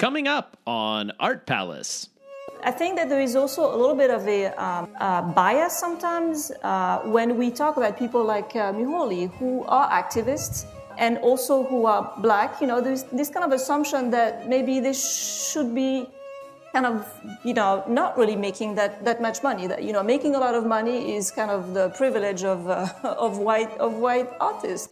Coming up on Art Palace. I think that there is also a little bit of a um, uh, bias sometimes uh, when we talk about people like uh, Muholi, who are activists and also who are black. You know, there's this kind of assumption that maybe they should be kind of, you know, not really making that, that much money. That you know, making a lot of money is kind of the privilege of uh, of white of white artists.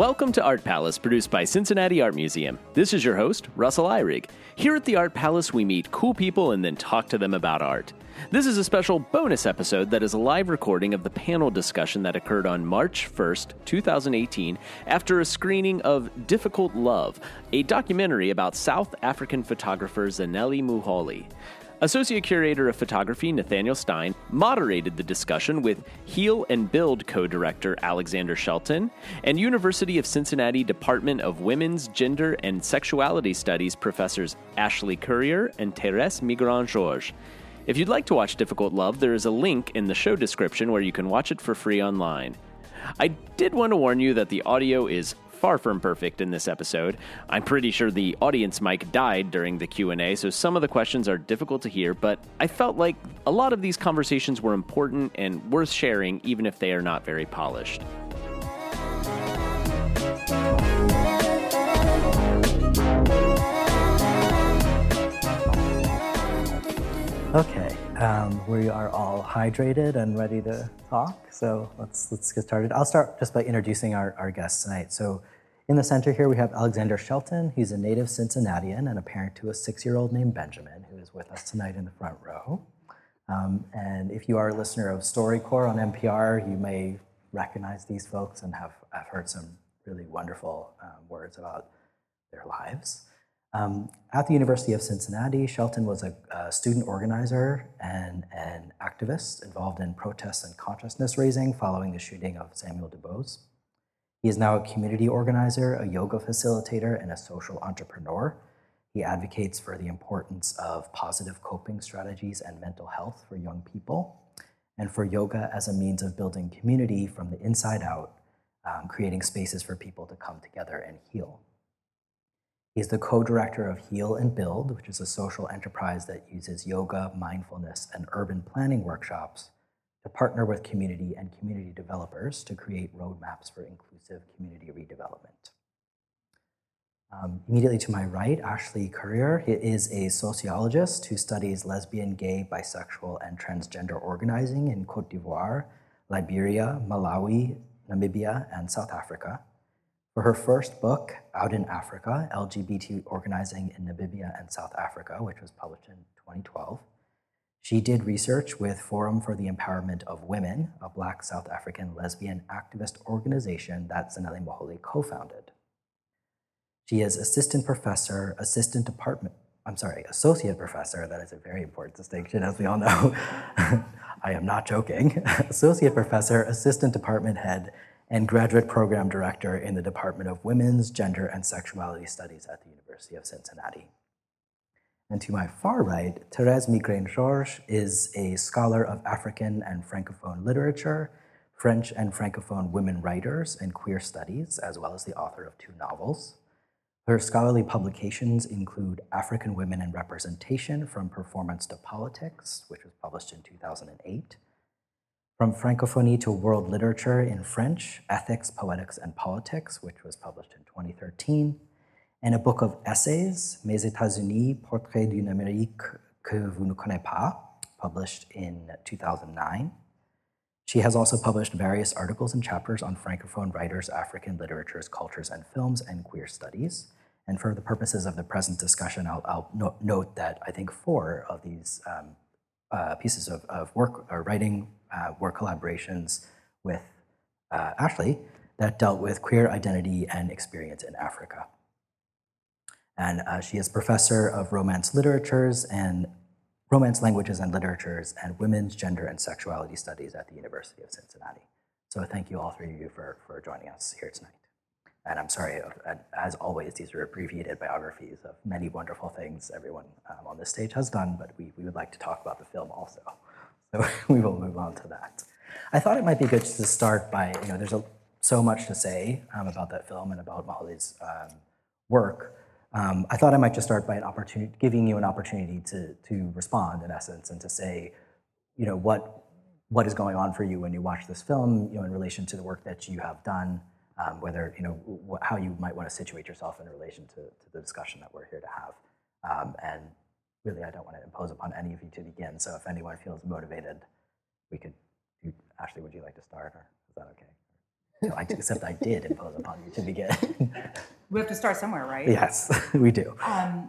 Welcome to Art Palace, produced by Cincinnati Art Museum. This is your host, Russell Ihrig. Here at the Art Palace, we meet cool people and then talk to them about art. This is a special bonus episode that is a live recording of the panel discussion that occurred on March 1st, 2018, after a screening of Difficult Love, a documentary about South African photographer Zanele Muholi. Associate Curator of Photography Nathaniel Stein moderated the discussion with Heal and Build co director Alexander Shelton and University of Cincinnati Department of Women's, Gender, and Sexuality Studies professors Ashley Currier and Therese Migraine Georges. If you'd like to watch Difficult Love, there is a link in the show description where you can watch it for free online. I did want to warn you that the audio is far from perfect in this episode. I'm pretty sure the audience mic died during the Q&A, so some of the questions are difficult to hear, but I felt like a lot of these conversations were important and worth sharing even if they are not very polished. Okay, um, we are all hydrated and ready to talk. So let's let's get started. I'll start just by introducing our, our guests tonight. So in the center here we have Alexander Shelton. He's a native Cincinnatian and a parent to a six-year-old named Benjamin, who is with us tonight in the front row. Um, and if you are a listener of StoryCorps on NPR, you may recognize these folks and have, have heard some really wonderful um, words about their lives. Um, at the University of Cincinnati, Shelton was a, a, student organizer and an activist involved in protests and consciousness raising following the shooting of Samuel DuBose. He is now a community organizer, a yoga facilitator, and a social entrepreneur. He advocates for the importance of positive coping strategies and mental health for young people, and for yoga as a means of building community from the inside out, um, creating spaces for people to come together and heal. He's the co director of Heal and Build, which is a social enterprise that uses yoga, mindfulness, and urban planning workshops to partner with community and community developers to create roadmaps for inclusive community redevelopment. Um, immediately to my right, Ashley Currier is a sociologist who studies lesbian, gay, bisexual, and transgender organizing in Cote d'Ivoire, Liberia, Malawi, Namibia, and South Africa. For her first book, Out in Africa LGBT Organizing in Namibia and South Africa, which was published in 2012, she did research with Forum for the Empowerment of Women, a Black South African lesbian activist organization that Zanele Muholi co founded. She is assistant professor, assistant department, I'm sorry, associate professor. That is a very important distinction, as we all know. I am not joking. associate professor, assistant department head, and graduate program director in the Department of Women's, Gender, and Sexuality Studies at the University of Cincinnati. And to my far right, Therese Migraine Georges is a scholar of African and Francophone literature, French and Francophone women writers, and queer studies, as well as the author of two novels. Her scholarly publications include African Women and Representation from Performance to Politics, which was published in 2008, from Francophonie to World Literature in French, Ethics, Poetics, and Politics, which was published in 2013, and a book of essays, Mes États-Unis, Portrait d'une Amérique que vous ne connaissez pas, published in 2009. She has also published various articles and chapters on Francophone writers, African literatures, cultures, and films, and queer studies. And for the purposes of the present discussion, I'll, I'll no note that I think four of these um, uh, pieces of, of work or writing uh, were collaborations with uh, Ashley that dealt with queer identity and experience in Africa. And uh, she is professor of Romance literatures and Romance languages and literatures and women's gender and sexuality studies at the University of Cincinnati. So thank you all three of you for, for joining us here tonight. And I'm sorry, uh, as always, these are abbreviated biographies of many wonderful things everyone um, on this stage has done, but we, we would like to talk about the film also. So we will move on to that. I thought it might be good to start by, you know, there's a, so much to say um, about that film and about Muholi's um, work. Um, I thought I might just start by an opportunity, giving you an opportunity to, to respond, in essence, and to say, you know, what, what is going on for you when you watch this film, you know, in relation to the work that you have done, um, whether, you know, wh- how you might want to situate yourself in relation to, to the discussion that we're here to have. Um, and really, I don't want to impose upon any of you to begin, so if anyone feels motivated, we could, do, Ashley, would you like to start, or is that okay? No, I, except I did impose upon you to begin. We have to start somewhere, right? yes, we do. Um,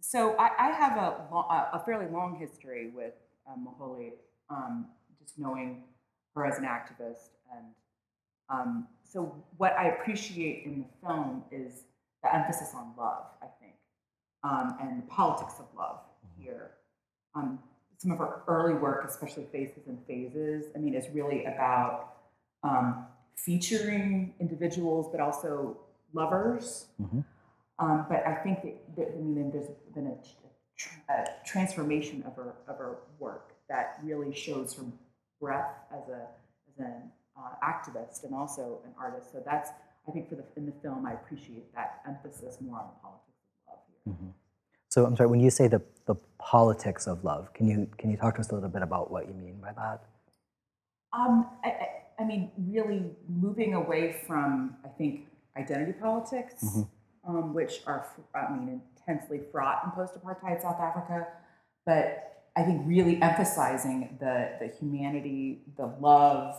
so I, I have a, lo- a fairly long history with um, Muholi, um, just knowing her as an activist. And um, so what I appreciate in the film is the emphasis on love, I think, um, and the politics of love here. Um, some of her early work, especially Faces and Phases, I mean, is really about um, featuring individuals, but also lovers. Mhm. Um, but I think that, that I mean, there's been a, a transformation of her of her work that really shows her breadth as a as an uh, activist and also an artist. So that's I think for the in the film I appreciate that emphasis more on the politics of love here. So I'm sorry, when you say the, the politics of love, can you, can you talk to us a little bit about what you mean by that? Um, I, I, I mean, really moving away from, I think, identity politics, um, which are, I mean, intensely fraught in post-apartheid South Africa, but I think really emphasizing the the humanity, the love,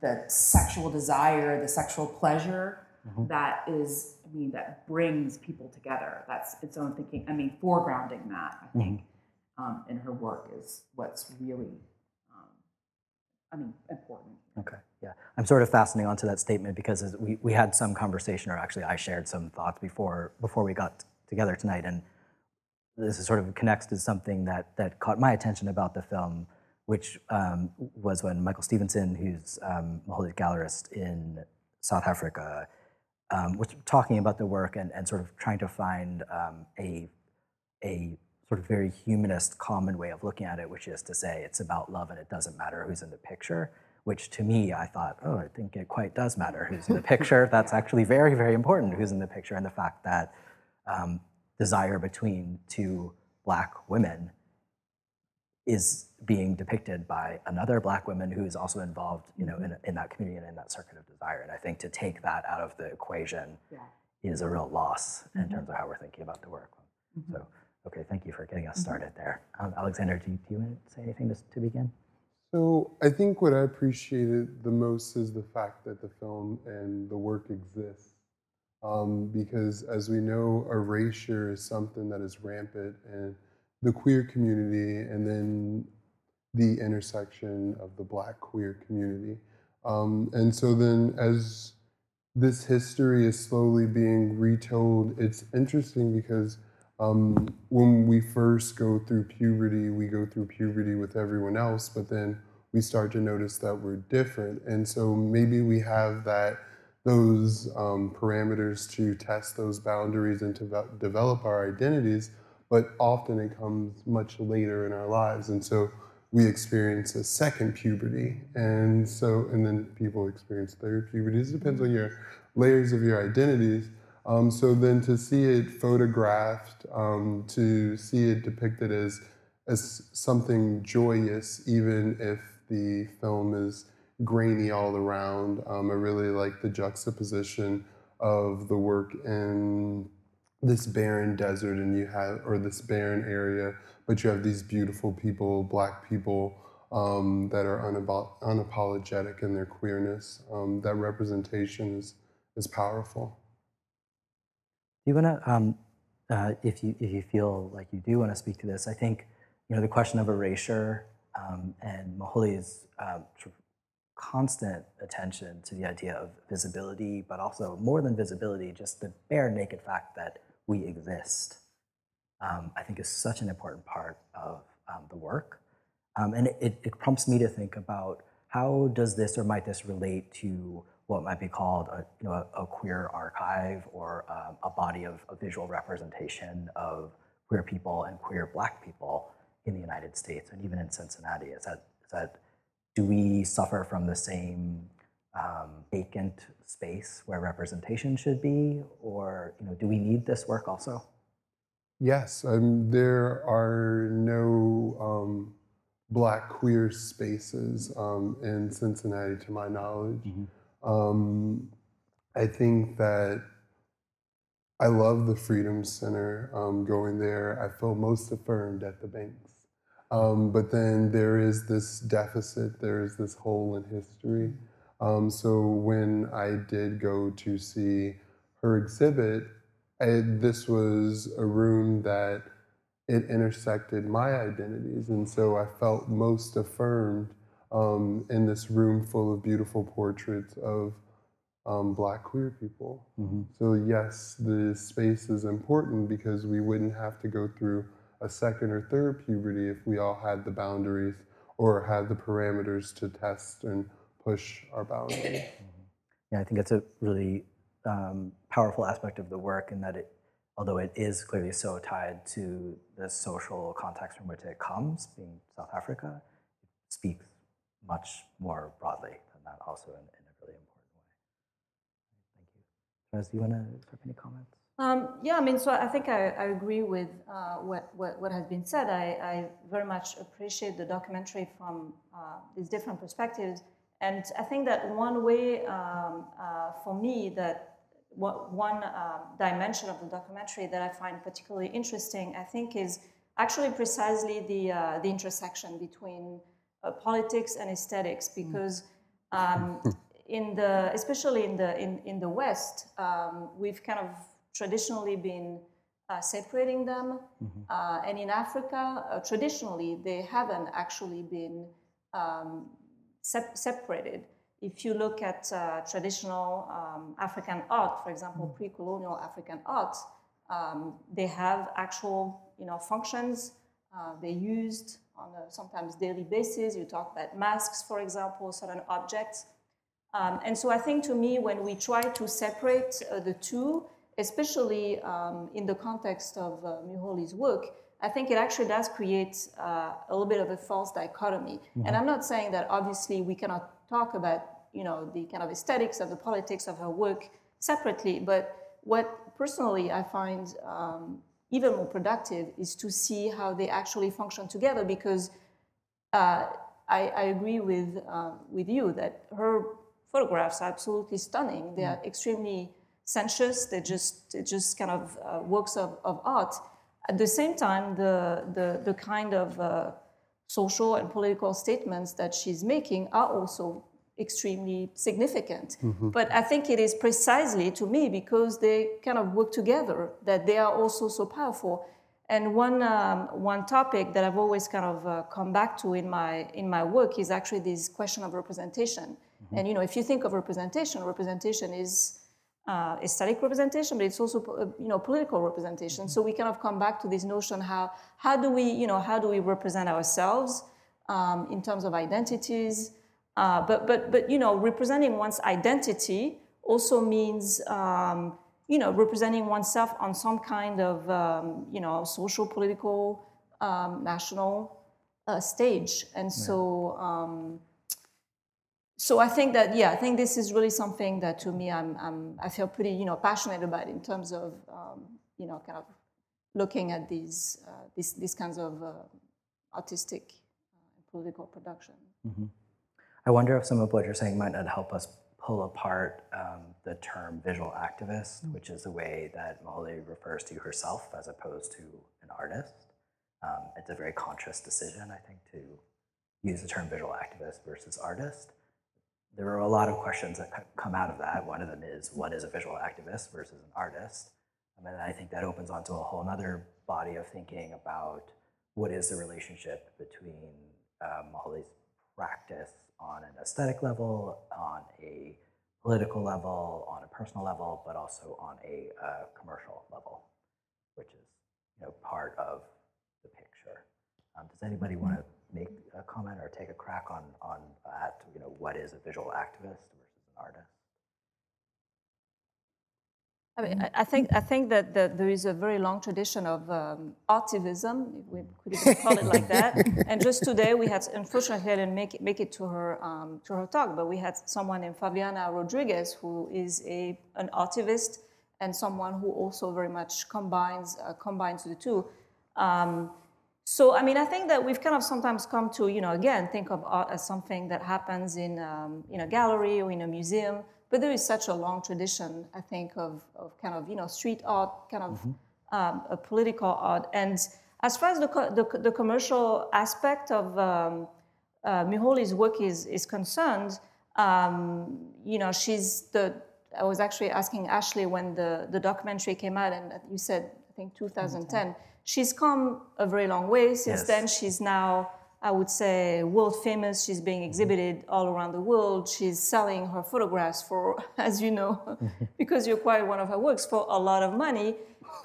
the sexual desire, the sexual pleasure that is, I mean, that brings people together. That's its own thinking. I mean, foregrounding that, I think, um, in her work is what's really um, I mean, important. Okay, yeah. I'm sort of fastening onto that statement because as we, we had some conversation, or actually I shared some thoughts before, before we got together tonight, and this is sort of connects to something that, that caught my attention about the film, which um, was when Michael Stevenson, who's um, Muholi's gallerist in South Africa, um, was talking about the work and, and sort of trying to find um, a, a sort of very humanist, common way of looking at it, which is to say it's about love and it doesn't matter who's in the picture. Which to me, I thought, oh, I think it quite does matter who's in the picture. That's actually very, very important who's in the picture, and the fact that um, desire between two black women is being depicted by another black woman who is also involved, you know, in, in that community and in that circuit of desire. And I think to take that out of the equation Yeah. is a real loss in terms of how we're thinking about the work. So, okay, thank you for getting us started there. Um, Alexander, do you, do you want to say anything to, to begin? So I think what I appreciated the most is the fact that the film and the work exists. Um, because as we know, erasure is something that is rampant in the queer community and then the intersection of the black queer community. Um, and so then as this history is slowly being retold, it's interesting because um, when we first go through puberty, we go through puberty with everyone else, but then we start to notice that we're different. And so maybe we have that those um, parameters to test those boundaries and to ve- develop our identities, but often it comes much later in our lives. And so we experience a second puberty. And so, and then people experience third puberty. It depends on your layers of your identities. Um, so then to see it photographed, um, to see it depicted as, as something joyous, even if the film is grainy all around. Um, I really like the juxtaposition of the work in this barren desert and you have or this barren area but you have these beautiful people black people um, that are unabo- unapologetic in their queerness um, that representation is is powerful. Do you want to, um, uh, if you if you feel like you do want to speak to this, I think you know the question of erasure um, and Muholi's um, constant attention to the idea of visibility, but also more than visibility, just the bare naked fact that we exist. Um, I think is such an important part of um, the work, um, and it, it prompts me to think about how does this or might this relate to what might be called a, you know, a, a queer archive or um, a body of, of visual representation of queer people and queer black people in the United States and even in Cincinnati? Is that, is that do we suffer from the same um, vacant space where representation should be, or you know, do we need this work also? Yes, um, there are no um, black queer spaces um, in Cincinnati, to my knowledge. Um, I think that I love the Freedom Center. Um, going there, I feel most affirmed at the banks. Um, but then there is this deficit, there is this hole in history. Um, so when I did go to see her exhibit, I, this was a room that it intersected my identities, and so I felt most affirmed um, in this room full of beautiful portraits of um, Black queer people. So yes, the space is important because we wouldn't have to go through a second or third puberty if we all had the boundaries or had the parameters to test and push our boundaries. Yeah, I think it's a really um, powerful aspect of the work in that it, although it is clearly so tied to the social context from which it comes, being South Africa, it speaks much more broadly than that also in, in a really important way. Thank you. Rez, do you want to have any comments? Um, yeah, I mean, so I think I, I agree with uh, what, what, what has been said. I, I very much appreciate the documentary from uh, these different perspectives. And I think that one way um, uh, for me that what, one um, dimension of the documentary that I find particularly interesting, I think, is actually precisely the, uh, the intersection between uh, politics and aesthetics, because um, in the, especially in the, in, in the West, um, we've kind of traditionally been uh, separating them. Uh, and in Africa, uh, traditionally, they haven't actually been um, sep- separated. If you look at uh, traditional um, African art, for example, pre-colonial African art, um, they have actual, you know, functions. Uh, they're used on a sometimes daily basis. You talk about masks, for example, certain objects. Um, and so I think to me, when we try to separate uh, the two, especially um, in the context of uh, Muholi's work, I think it actually does create uh, a little bit of a false dichotomy. And I'm not saying that obviously we cannot talk about, you know, the kind of aesthetics of the politics of her work separately, but what personally I find um, even more productive is to see how they actually function together because uh, I, I agree with, uh, with you that her photographs are absolutely stunning. They are extremely sensuous. They're just, they're just kind of uh, works of, of art. At the same time, the, the, the kind of uh, social and political statements that she's making are also extremely significant. But I think it is precisely to me because they kind of work together that they are also so powerful. And one, um, one topic that I've always kind of uh, come back to in my, in my work is actually this question of representation. And you know, if you think of representation, representation is uh, aesthetic representation, but it's also uh, you know political representation. So we kind of come back to this notion how how do we you know how do we represent ourselves um, in terms of identities, uh, but but but you know representing one's identity also means um, you know representing oneself on some kind of um, you know social political um, national uh, stage, and so. So I think that yeah, I think this is really something that to me I'm, I'm I feel pretty you know passionate about in terms of um, you know kind of looking at these uh, these these kinds of uh, artistic uh, political production. I wonder if some of what you're saying might not help us pull apart um, the term visual activist, which is the way that Muholi refers to herself as opposed to an artist. Um, it's a very conscious decision, I think, to use the term visual activist versus artist. There are a lot of questions that come out of that. One of them is what is a visual activist versus an artist? Um, And I think that opens onto a whole other body of thinking about what is the relationship between uh, Muholi's practice on an aesthetic level, on a political level, on a personal level, but also on a uh, commercial level, which is you know part of the picture. Um, does anybody want to make a comment or take a crack on on that? You know, what is a visual activist versus an artist? I mean, I- think I think that the, there is a very long tradition of um, artivism, if we could even call it like that. and just today, we had unfortunately I didn't make it, make it to her um, to her talk, but we had someone named Favianna Rodriguez who is a an artivist and someone who also very much combines uh, combines the two. Um, so, I mean, I think that we've kind of sometimes come to, you know, again, think of art as something that happens in, um, in a gallery or in a museum. But there is such a long tradition, I think, of, of kind of, you know, street art, kind of um, a political art. And as far as the, co- the, the commercial aspect of um, uh, Muholi's work is, is concerned, um, you know, she's the, I was actually asking Ashley when the, the documentary came out, and you said, I think 2010. She's come a very long way since Yes. then. She's now, I would say, world famous. She's being exhibited all around the world. She's selling her photographs for, as you know, because you acquired one of her works for a lot of money.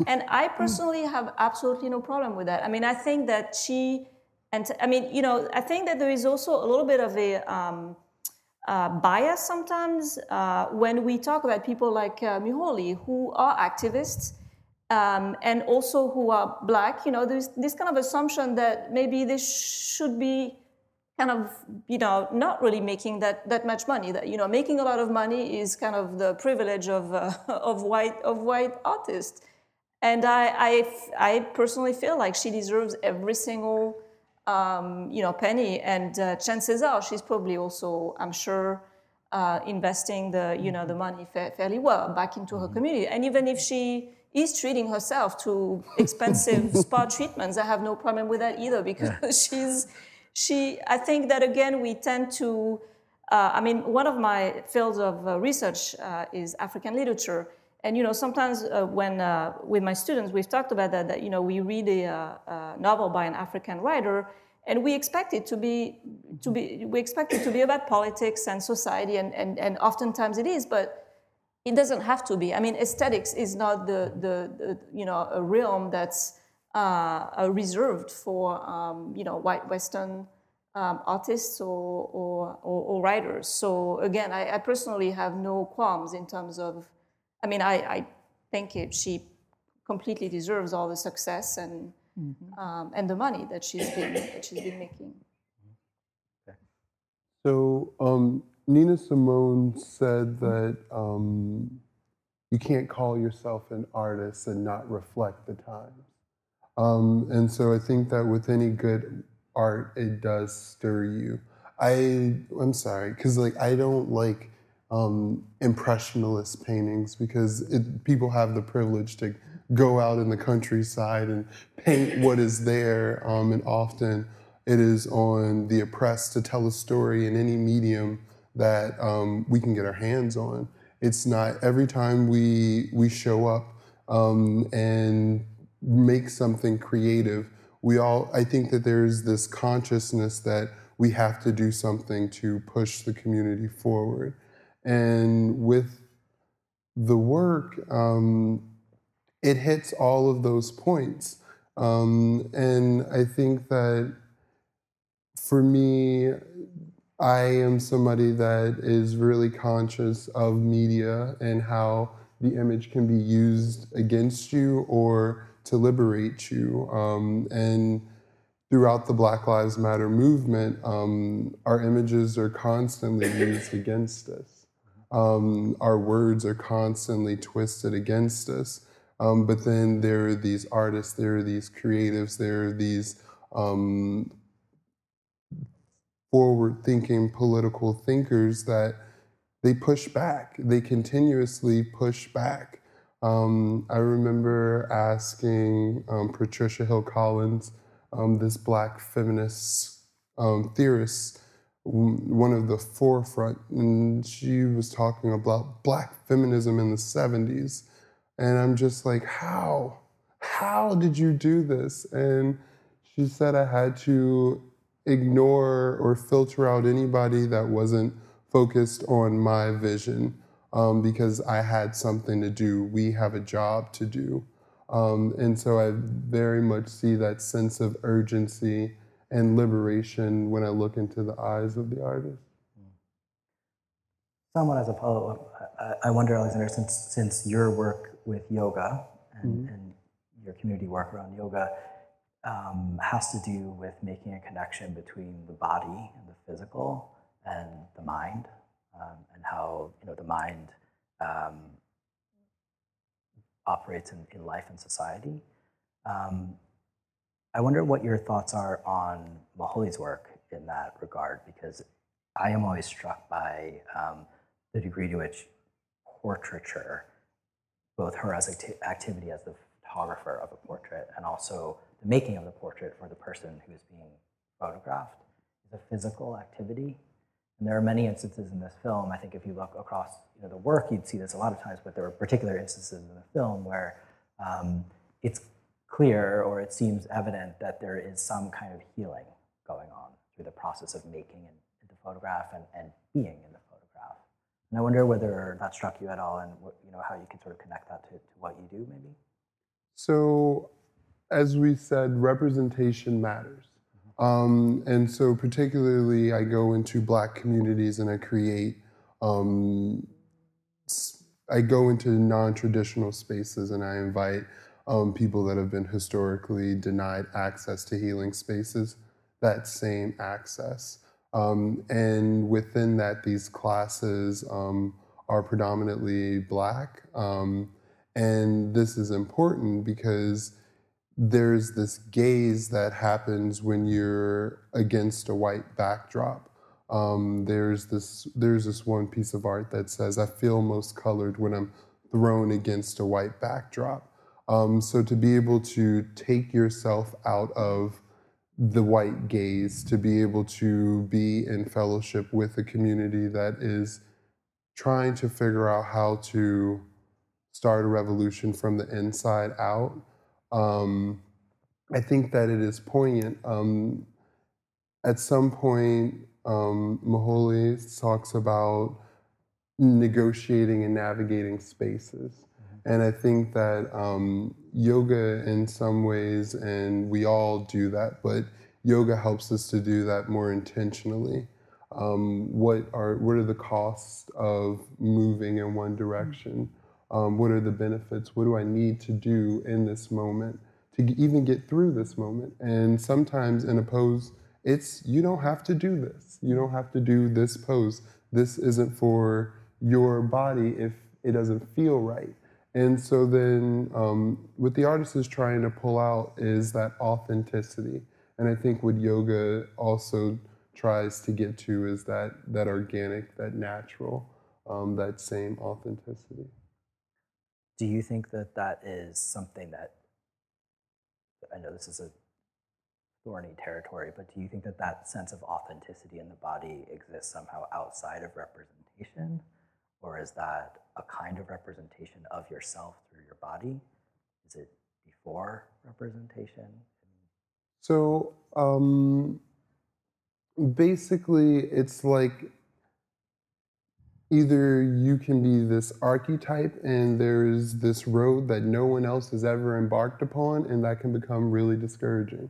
And I personally have absolutely no problem with that. I mean, I think that she, and I mean, you know, I think that there is also a little bit of a, um, uh, bias sometimes uh, when we talk about people like uh, Muholi, who are activists um, and also who are black. You know, there's this kind of assumption that maybe they should be kind of, you know, not really making that, that much money. That you know, making a lot of money is kind of the privilege of uh, of white of white artists. And I, I, I personally feel like she deserves every single um, you know, penny. And uh, chances are she's probably also, I'm sure, uh, investing the, you know, the money fa- fairly well back into her community. And even if she is treating herself to expensive spa treatments, I have no problem with that either because she's, she, I think that again, we tend to, uh, I mean, one of my fields of uh, research uh, is African literature. And you know, sometimes uh, when uh, with my students, we've talked about that. That you know, we read a, a novel by an African writer, and we expect it to be to be we expect it to be about politics and society, and and, and oftentimes it is, but it doesn't have to be. I mean, aesthetics is not the the, the you know a realm that's uh, uh, reserved for um, you know white Western um, artists or, or, or, or writers. So again, I, I personally have no qualms in terms of. I mean, I, I think it, she completely deserves all the success and um, and the money that she's been that she's been making. So um, Nina Simone said that um, you can't call yourself an artist and not reflect the times. Um, and so I think that with any good art, it does stir you. I I'm sorry because like I don't like um, impressionist paintings because it, people have the privilege to go out in the countryside and paint what is there, um, and often it is on the oppressed to tell a story in any medium that um, we can get our hands on. It's not every time we we show up um, and make something creative. We all, I think that there's this consciousness that we have to do something to push the community forward. And with the work, um, it hits all of those points. Um, and I think that for me, I am somebody that is really conscious of media and how the image can be used against you or to liberate you. Um, and throughout the Black Lives Matter movement, um, our images are constantly used against us. Um, our words are constantly twisted against us. Um, but then there are these artists, there are these creatives, there are these um, forward thinking political thinkers that they push back. They continuously push back. Um, I remember asking um, Patricia Hill Collins, um, this black feminist um, theorist, one of the forefront, and she was talking about black feminism in the 70s. And I'm just like, how? How did you do this? And she said I had to ignore or filter out anybody that wasn't focused on my vision um, because I had something to do. We have a job to do. Um, and so I very much see that sense of urgency and liberation when I look into the eyes of the artist. Someone as a follow-up, I- I wonder, Alexander, since since your work with yoga and, and your community work around yoga um, has to do with making a connection between the body and the physical and the mind, um, and how you know the mind um, operates in, in life and society. Um, I wonder what your thoughts are on Muholi's work in that regard, because I am always struck by um, the degree to which portraiture, both her as acti- activity as the photographer of a portrait and also the making of the portrait for the person who is being photographed, is a physical activity. And there are many instances in this film. I think if you look across you know, the work, you'd see this a lot of times, but there are particular instances in the film where um, it's clear or it seems evident that there is some kind of healing going on through the process of making and, the photograph and, and being in the photograph. And I wonder whether that struck you at all and what, you know, how you can sort of connect that to, to what you do maybe? So, as we said, representation matters. Um, and so, particularly, I go into black communities and I create, um, I go into non traditional spaces and I invite um, people that have been historically denied access to healing spaces that same access. Um, and within that, these classes um, are predominantly black. Um, and this is important because there's this gaze that happens when you're against a white backdrop. Um, there's this there's this one piece of art that says, "I feel most colored when I'm thrown against a white backdrop." Um, so to be able to take yourself out of the white gaze, to be able to be in fellowship with a community that is trying to figure out how to start a revolution from the inside out. Um, I think that it is poignant. Um, at some point, um, Muholi talks about negotiating and navigating spaces. And I think that um, yoga, in some ways, and we all do that, but yoga helps us to do that more intentionally. Um, what are what are the costs of moving in one direction? Um, what are the benefits? What do I need to do in this moment to even get through this moment? And sometimes in a pose, it's you don't have to do this. You don't have to do this pose. This isn't for your body if it doesn't feel right. And so then, um, what the artist is trying to pull out is that authenticity. And I think what yoga also tries to get to is that that organic, that natural, um, that same authenticity. Do you think that that is something that I know this is a thorny territory, but do you think that that sense of authenticity in the body exists somehow outside of representation, or is that a kind of representation of yourself through your body? Is it before representation? So um, basically, it's like either you can be this archetype and there's this road that no one else has ever embarked upon, and that can become really discouraging.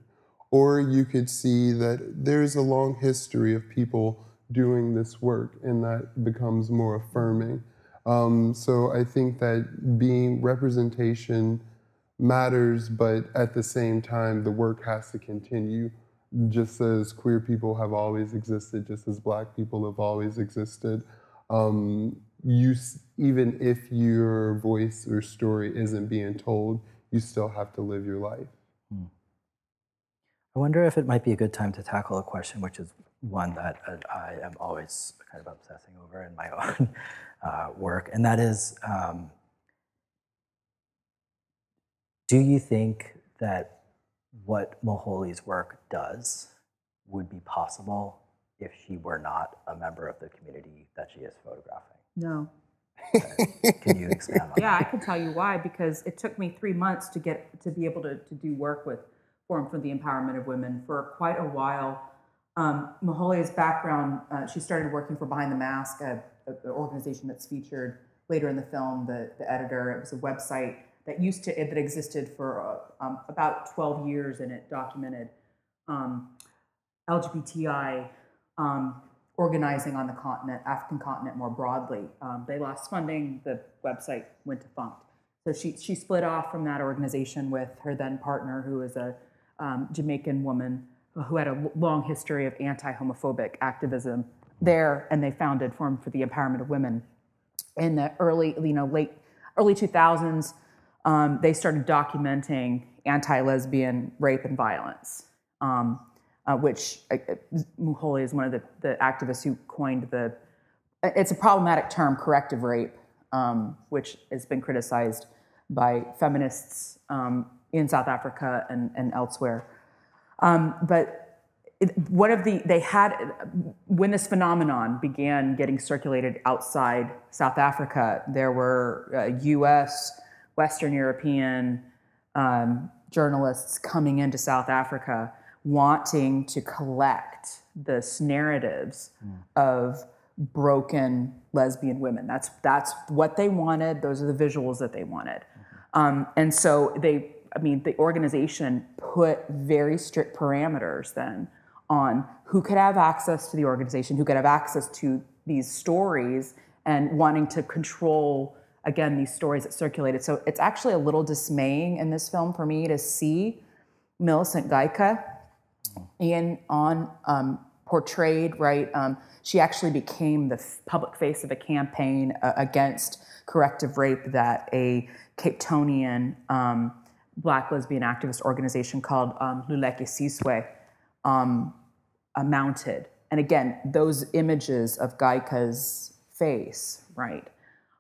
Or you could see that there's a long history of people doing this work, and that becomes more affirming. Um, so I think that being representation matters, but at the same time, the work has to continue. Just as queer people have always existed, just as black people have always existed. Um, you, even if your voice or story isn't being told, you still have to live your life. I wonder if it might be a good time to tackle a question, which is one that uh, I am always kind of obsessing over in my own uh, work, and that is um, do you think that what Muholi's work does would be possible if she were not a member of the community that she is photographing? No. Can you expand on Yeah, I can tell you why. Because it took me three months to get to be able to, to do work with Forum for the Empowerment of Women for quite a while. Um, Muholi's background, uh, she started working for Behind the Mask, an organization that's featured later in the film. The, the editor, it was a website that used to that existed for uh, um, about 12 years, and it documented um, LGBTI um, organizing on the continent, African continent more broadly. Um, they lost funding, the website went defunct. so she she split off from that organization with her then partner, who is a um, Jamaican woman who had a long history of anti-homophobic activism there, and they founded Forum for the Empowerment of Women in the early, you know, late early 2000s. Um, they started documenting anti-lesbian rape and violence, um, uh, which uh, Muholi is one of the, the activists who coined the. It's a problematic term, corrective rape, um, which has been criticized by feminists um, in South Africa and, and elsewhere. Um, but it, one of the they had when this phenomenon began getting circulated outside South Africa, there were uh, U.S., Western European um, journalists coming into South Africa wanting to collect this narratives mm. of broken lesbian women. That's that's what they wanted. Those are the visuals that they wanted, mm-hmm. um, and so they I mean, the organization put very strict parameters then on who could have access to the organization, who could have access to these stories, and wanting to control, again, these stories that circulated. So it's actually a little dismaying in this film for me to see Millicent Gaika in on um, portrayed, right? Um, she actually became the f- public face of a campaign uh, against corrective rape that a Cape Townian um, black lesbian activist organization called um, Luleki Sizwe um, uh, mounted. And again, those images of Gaika's face, right?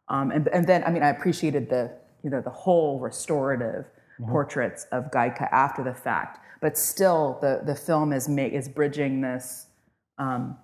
Um, and, and then, I mean, I appreciated the, you know, the whole restorative mm-hmm. portraits of Gaika after the fact, but still the, the film is, is bridging this, um,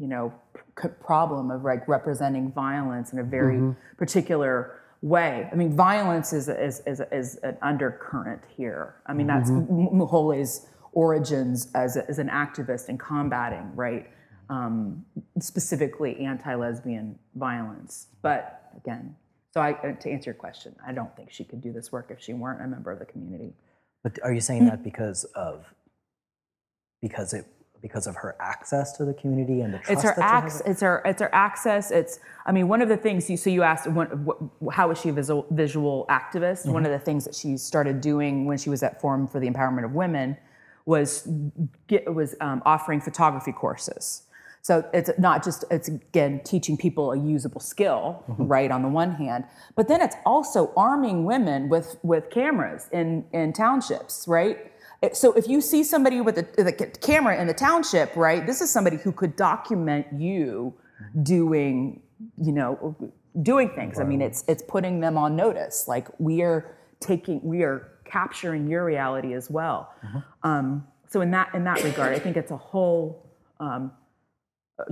you know, p- problem of like representing violence in a very mm-hmm. particular way. I mean, violence is, is, is, is an undercurrent here. I mean, that's mm-hmm. Origins as, a, as an activist in combating, right? Um, specifically anti-lesbian violence. But again, so I, to answer your question, I don't think she could do this work if she weren't a member of the community. But are you saying that because of because it because of her access to the community and the trust it's her access it's her it's her access it's i mean one of the things you so you asked what, how is she a visual, visual activist? Mm-hmm. one of the things that she started doing when she was at forum for the empowerment of women was get, was um, offering photography courses so it's not just it's again teaching people a usable skill mm-hmm. right on the one hand but then it's also arming women with with cameras in in townships right so if you see somebody with a, the camera in the township, right, this is somebody who could document you doing, you know, doing things. I mean, it's it's putting them on notice. Like we are taking, we are capturing your reality as well. Mm-hmm. Um, so in that in that regard, I think it's a whole. Um,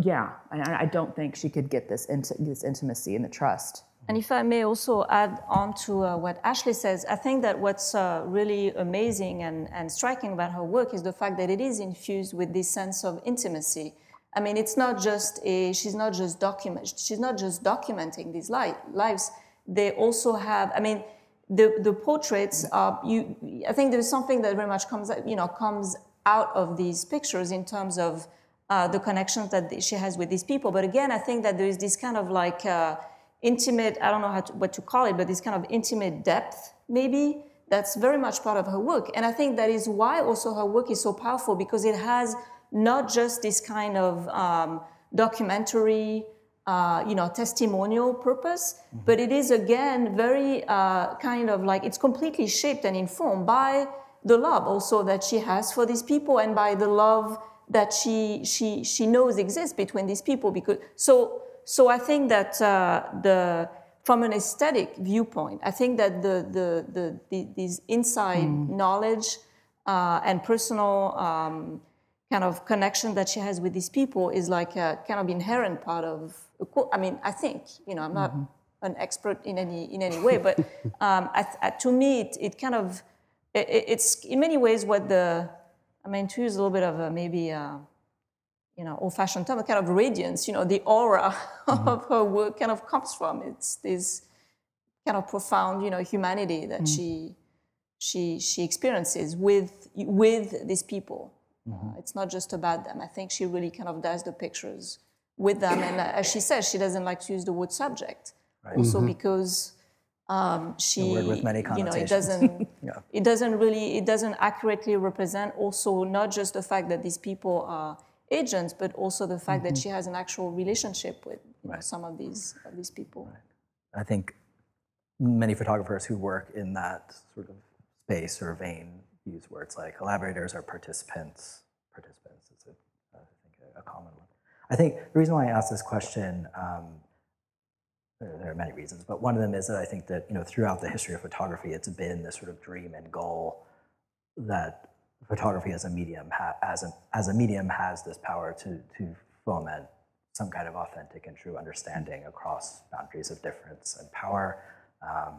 yeah, I, I, don't think she could get this into this intimacy and the trust. And if I may also add on to uh, what Ashley says, I think that what's uh, really amazing and, and striking about her work is the fact that it is infused with this sense of intimacy. I mean, it's not just a, she's not just document, she's not just documenting these li- lives. They also have, I mean, the, the portraits are, you, I think there's something that very much comes, you know, comes out of these pictures in terms of uh, the connections that she has with these people. But again, I think that there is this kind of like, uh, intimate, I don't know how to, what to call it, but this kind of intimate depth, maybe, that's very much part of her work. And I think that is why also her work is so powerful because it has not just this kind of um, documentary, uh, you know, testimonial purpose, mm-hmm. but it is again very uh, kind of like it's completely shaped and informed by the love also that she has for these people and by the love that she she she knows exists between these people. Because so so I think that uh, the from an aesthetic viewpoint, I think that the the the, the these inside mm. knowledge uh, and personal um, kind of connection that she has with these people is like a kind of inherent part of. I mean, I think you know I'm not mm-hmm. an expert in any in any way, but um, I, I, to me it, it kind of it, it's in many ways what the I mean to use a little bit of a maybe. Uh, you know, old-fashioned term, a kind of radiance, you know, the aura mm-hmm. of her work kind of comes from. It's this kind of profound, you know, humanity that mm-hmm. she she she experiences with with these people. Mm-hmm. Uh, it's not just about them. I think she really kind of does the pictures with them, and uh, as she says, she doesn't like to use the word subject, right. also mm-hmm. because um, she, word with many you know, it doesn't, Yeah. it doesn't really, it doesn't accurately represent also not just the fact that these people are agents, but also the fact that she has an actual relationship with you know, some of these of these people. I think many photographers who work in that sort of space or vein use words like collaborators or participants. Participants is, a, I think, a, a common one. I think the reason why I asked this question, um, there, are many reasons, but one of them is that I think that you know throughout the history of photography, it's been this sort of dream and goal that photography as a medium ha- as a as a medium has this power to to foment some kind of authentic and true understanding across boundaries of difference and power. Um,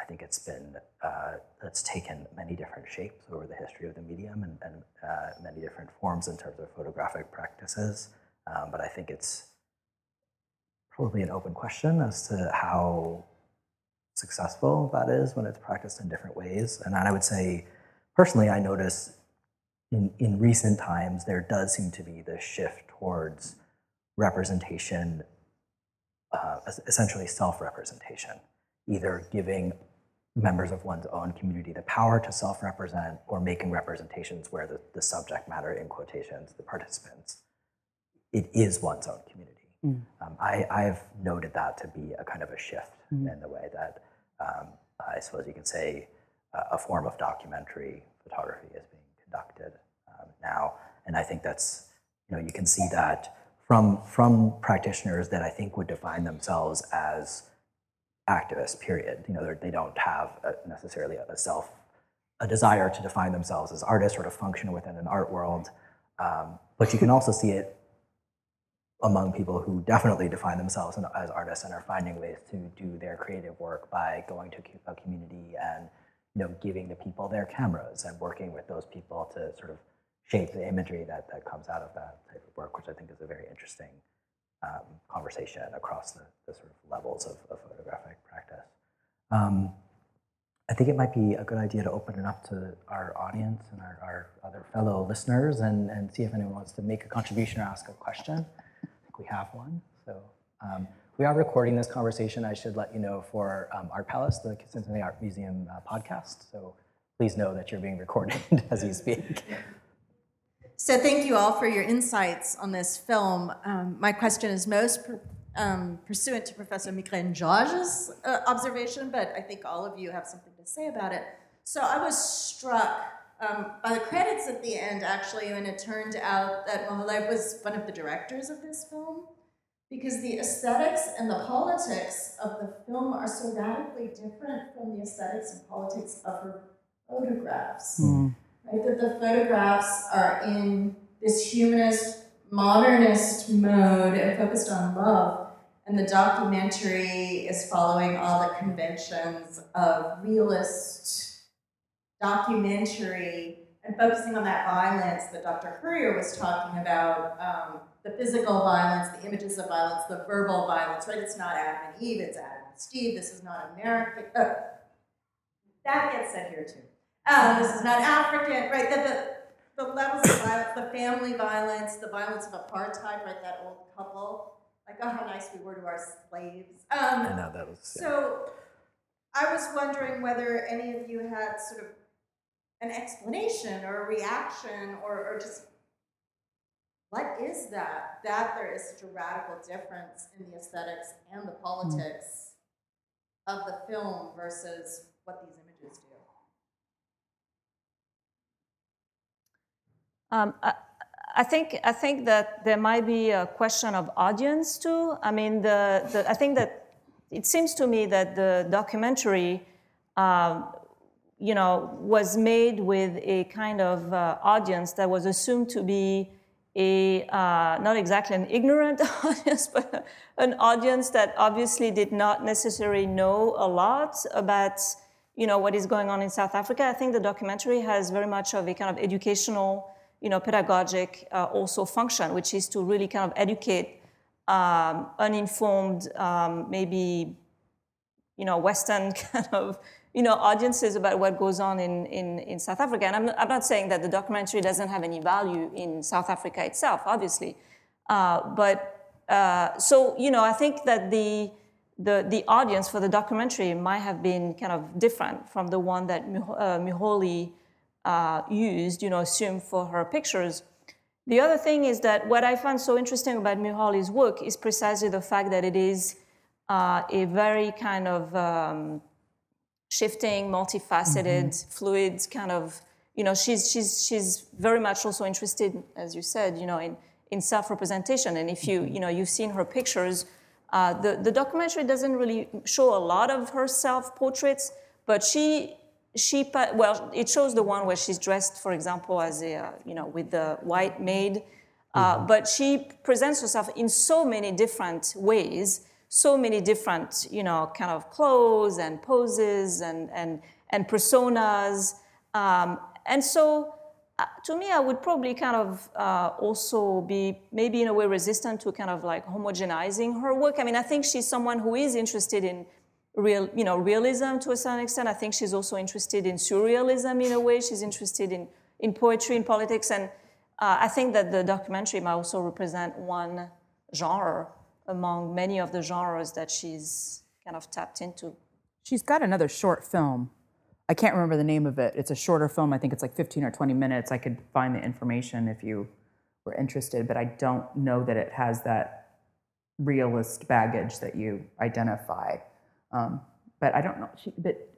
I think it's been uh, it's taken many different shapes over the history of the medium and, and uh, many different forms in terms of photographic practices. Um, but I think it's probably an open question as to how successful that is when it's practiced in different ways. And I would say, personally, I notice in, in recent times there does seem to be this shift towards representation, uh, essentially self representation, either giving members of one's own community the power to self represent or making representations where the, the subject matter, in quotations, the participants, it is one's own community. Um, I, I've noted that to be a kind of a shift in the way that um, I suppose you could say uh, a form of documentary photography is being conducted um, now, and I think that's you know you can see that from from practitioners that I think would define themselves as activists. Period. You know they don't have a, necessarily a self a desire to define themselves as artists or to function within an art world, um, but you can also see it among people who definitely define themselves as artists and are finding ways to do their creative work by going to a community and you know giving the people their cameras and working with those people to sort of shape the imagery that, that comes out of that type of work, which I think is a very interesting um, conversation across the, the sort of levels of, of photographic practice. Um, I think it might be a good idea to open it up to our audience and our, our other fellow listeners and, and see if anyone wants to make a contribution or ask a question. We have one. So um, we are recording this conversation. I should let you know for um, Art Palace, the Cincinnati Art Museum uh, podcast. So please know that you're being recorded as you speak. So thank you all for your insights on this film. Um, my question is most per, um, pursuant to Professor Migraine Georges' uh, observation, but I think all of you have something to say about it. So I was struck um, by the credits at the end, actually, when it turned out that Muholi was one of the directors of this film, because the aesthetics and the politics of the film are so radically different from the aesthetics and politics of her photographs right? That the photographs are in this humanist, modernist mode and focused on love, and the documentary is following all the conventions of realist documentary and focusing on that violence that Dr. Courier was talking about. Um, the physical violence, the images of violence, the verbal violence, right? It's not Adam and Eve, it's Adam and Steve. This is not American. Uh, that gets said here too. Um, this is not African, right? The, the, the levels of violence, the family violence, the violence of apartheid, right? That old couple. Like, oh, how nice we were to our slaves. Um, I know that was. yeah. so I was wondering whether any of you had sort of an explanation or a reaction or, or just what is that? That there is such a radical difference in the aesthetics and the politics of the film versus what these images do. Um, I, I think I think that there might be a question of audience too. I mean, the, the I think that it seems to me that the documentary, um, you know, was made with a kind of uh, audience that was assumed to be a uh, not exactly an ignorant audience, but an audience that obviously did not necessarily know a lot about you know what is going on in South Africa. I think the documentary has very much of a kind of educational, you know, pedagogic uh, also function, which is to really kind of educate um, uninformed, um, maybe you know, Western kind of, you know, audiences about what goes on in, in, in South Africa. And I'm, I'm not saying that the documentary doesn't have any value in South Africa itself, obviously. Uh, but uh, so, you know, I think that the, the, the audience for the documentary might have been kind of different from the one that uh, uh, used, you know, assumed for her pictures. The other thing is that what I find so interesting about Muholi's work is precisely the fact that it is uh, a very kind of um, shifting, multifaceted, mm-hmm. fluid kind of, you know, she's, she's, she's very much also interested, as you said, you know, in, in self-representation. And if you, mm-hmm. you know, you've seen her pictures, uh, the, the documentary doesn't really show a lot of her self-portraits, but she she well it shows the one where she's dressed for example as a uh, you know with the white maid uh, mm-hmm. but she presents herself in so many different ways so many different you know kind of clothes and poses and and and personas um, and so uh, to me i would probably kind of uh, also be maybe in a way resistant to kind of like homogenizing her work i mean i think she's someone who is interested in real, you know, realism to a certain extent. I think she's also interested in surrealism in a way. She's interested in, in poetry and politics. And uh, I think that the documentary might also represent one genre among many of the genres that she's kind of tapped into. She's got another short film. I can't remember the name of it. It's a shorter film. I think it's like 15 or 20 minutes. I could find the information if you were interested, but I don't know that it has that realist baggage that you identify. Um, but I don't know. She, but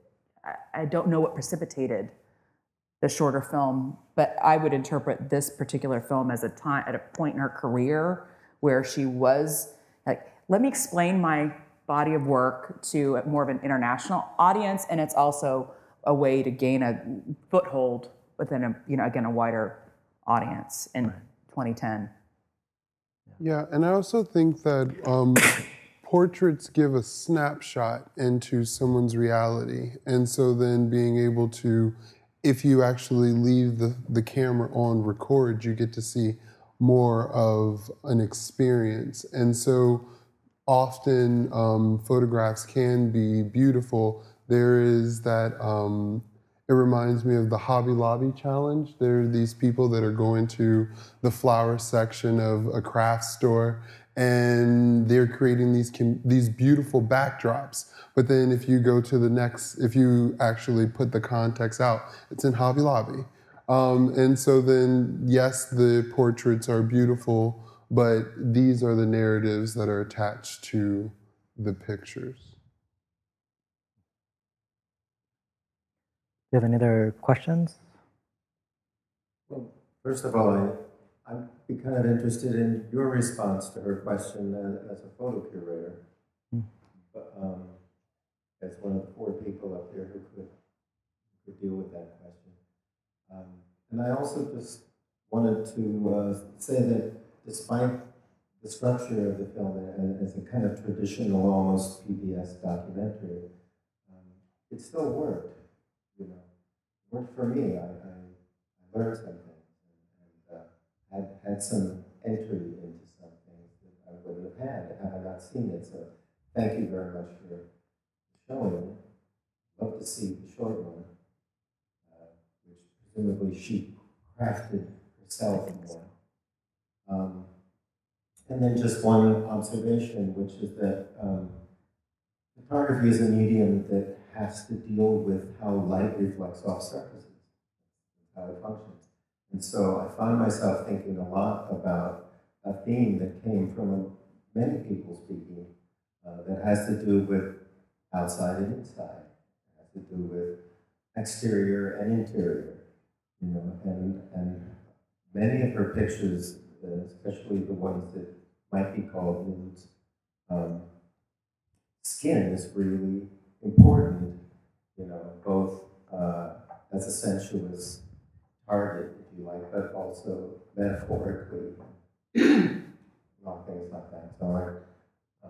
I, I don't know what precipitated the shorter film. But I would interpret this particular film as a time at a point in her career where she was like, let me explain my body of work to more of an international audience, and it's also a way to gain a foothold within a you know again a wider audience in right. 2010. Yeah, and I also think that um, portraits give a snapshot into someone's reality. And so then being able to, if you actually leave the, the camera on record, you get to see more of an experience. And so often um, photographs can be beautiful. There is that, um, it reminds me of the Hobby Lobby challenge. There are these people that are going to the flower section of a craft store and they're creating these these beautiful backdrops. But then if you go to the next, if you actually put the context out, it's in Hobby Lobby. Um, and so then, yes, the portraits are beautiful, but these are the narratives that are attached to the pictures. Do you have any other questions? Well, first of all, I I'd be kind of interested in your response to her question as, as a photo curator. Mm. But, um, as one of the four people up there who could, could deal with that question. Um, and I also just wanted to uh, say that despite the structure of the film as a kind of traditional, almost PBS documentary, um, it still worked. You know, it worked for me. I, I, I learned something had had some entry into some things that I wouldn't have had had I not seen it. So thank you very much for showing it. Love to see the short one, uh, presumably she crafted herself more. Um, and then just one observation, which is that um, photography is a medium that has to deal with how light reflects off surfaces, how it functions. And so I find myself thinking a lot about a theme that came from many people speaking uh, that has to do with outside and inside, it has to do with exterior and interior, you know, and, and many of her pictures, uh, especially the ones that might be called nudes, um, skin is really important, you know, both uh, as a sensuous target if you like, but also metaphorically, not things like that. So uh,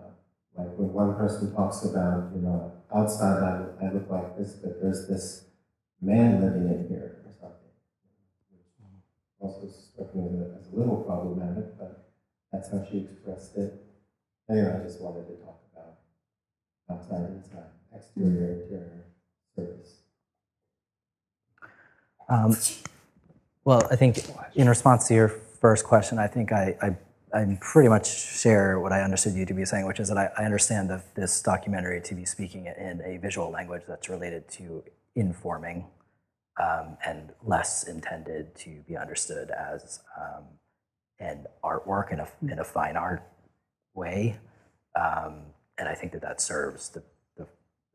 like when one person talks about, you know, outside I, I look like this, but there's this man living in here also struck me as a, as a little problematic, but that's how she expressed it. Anyway, I just wanted to talk about outside, inside, exterior, interior, service. Um, well, I think in response to your first question, I think I, I I pretty much share what I understood you to be saying, which is that I, I understand this documentary to be speaking in a visual language that's related to informing um, and less intended to be understood as um, an artwork in a, in a fine art way. Um, and I think that that serves the, the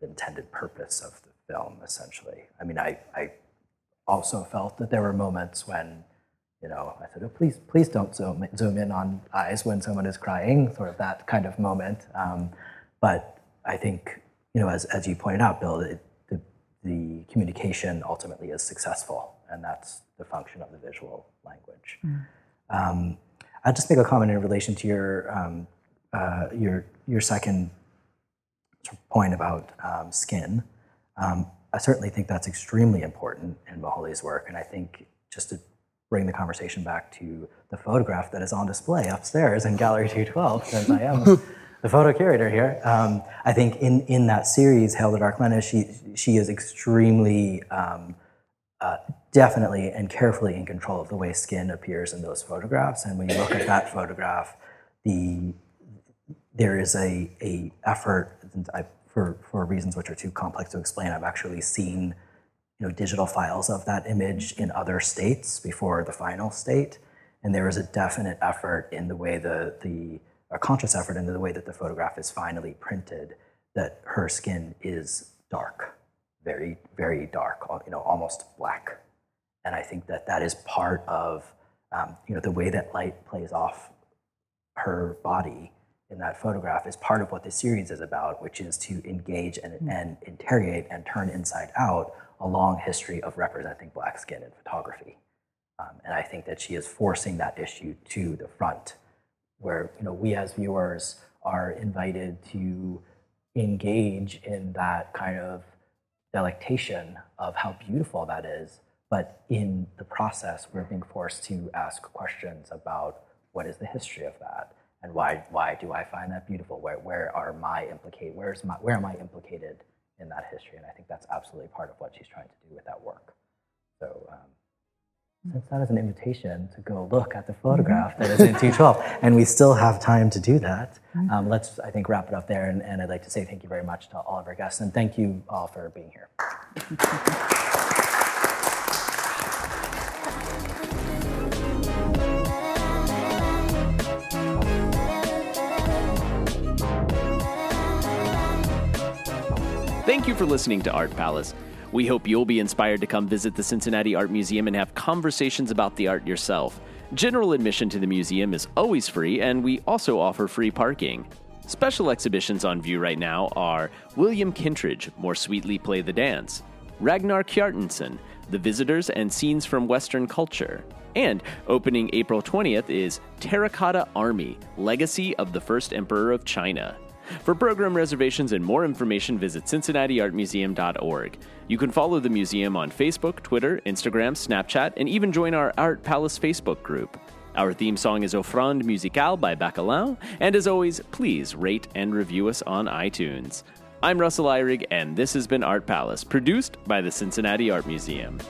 intended purpose of the film, essentially. I mean, I, I also felt that there were moments when you know, I said, oh, please, please don't zoom, zoom in on eyes when someone is crying, sort of that kind of moment. Um, but I think, you know, as, as you pointed out, Bill, it, the, communication ultimately is successful, and that's the function of the visual language. Mm. Um, I'll just make a comment in relation to your, um, uh, your, your second point about um, skin. Um, I certainly think that's extremely important in Muholi's work, and I think just to bring the conversation back to the photograph that is on display upstairs in Gallery 212, since I am the photo curator here. Um, I think in, in that series, Hail the Dark Lioness, she, she is extremely, um, uh, definitely and carefully in control of the way skin appears in those photographs. And when you look at that photograph, the, there is a, a effort, I, for, for reasons which are too complex to explain, I've actually seen you know, digital files of that image in other states before the final state. And there is a definite effort in the way the, the a conscious effort in the way that the photograph is finally printed that her skin is dark, very, very dark, you know, almost black. And I think that that is part of, um, you know, the way that light plays off her body in that photograph is part of what the series is about, which is to engage and, mm. and interrogate and turn inside out a long history of representing black skin in photography. Um, and I think that she is forcing that issue to the front, where you know we as viewers are invited to engage in that kind of delectation of how beautiful that is. But in the process, we're being forced to ask questions about what is the history of that and why why do I find that beautiful? Where where are my implicate where's my where am I implicated in that history. And I think that's absolutely part of what she's trying to do with that work. So um, since that is an invitation to go look at the photograph mm-hmm. that is in 212, and we still have time to do that, mm-hmm. um, let's, I think, wrap it up there. And, and I'd like to say thank you very much to all of our guests, and thank you all for being here. Thank you for listening to Art Palace. We hope you'll be inspired to come visit the Cincinnati Art Museum and have conversations about the art yourself. General admission to the museum is always free, and we also offer free parking. Special exhibitions on view right now are William Kentridge, More Sweetly Play the Dance, Ragnar Kjartansson, The Visitors and Scenes from Western Culture, and opening April 20th is Terracotta Army Legacy of the First Emperor of China. For program reservations and more information, visit cincinnatiartmuseum.org. You can follow the museum on Facebook, Twitter, Instagram, Snapchat, and even join our Art Palace Facebook group. Our theme song is Offrande Musicale by Bacalao, and as always, please rate and review us on iTunes. I'm Russell Ihrig, and this has been Art Palace, produced by the Cincinnati Art Museum.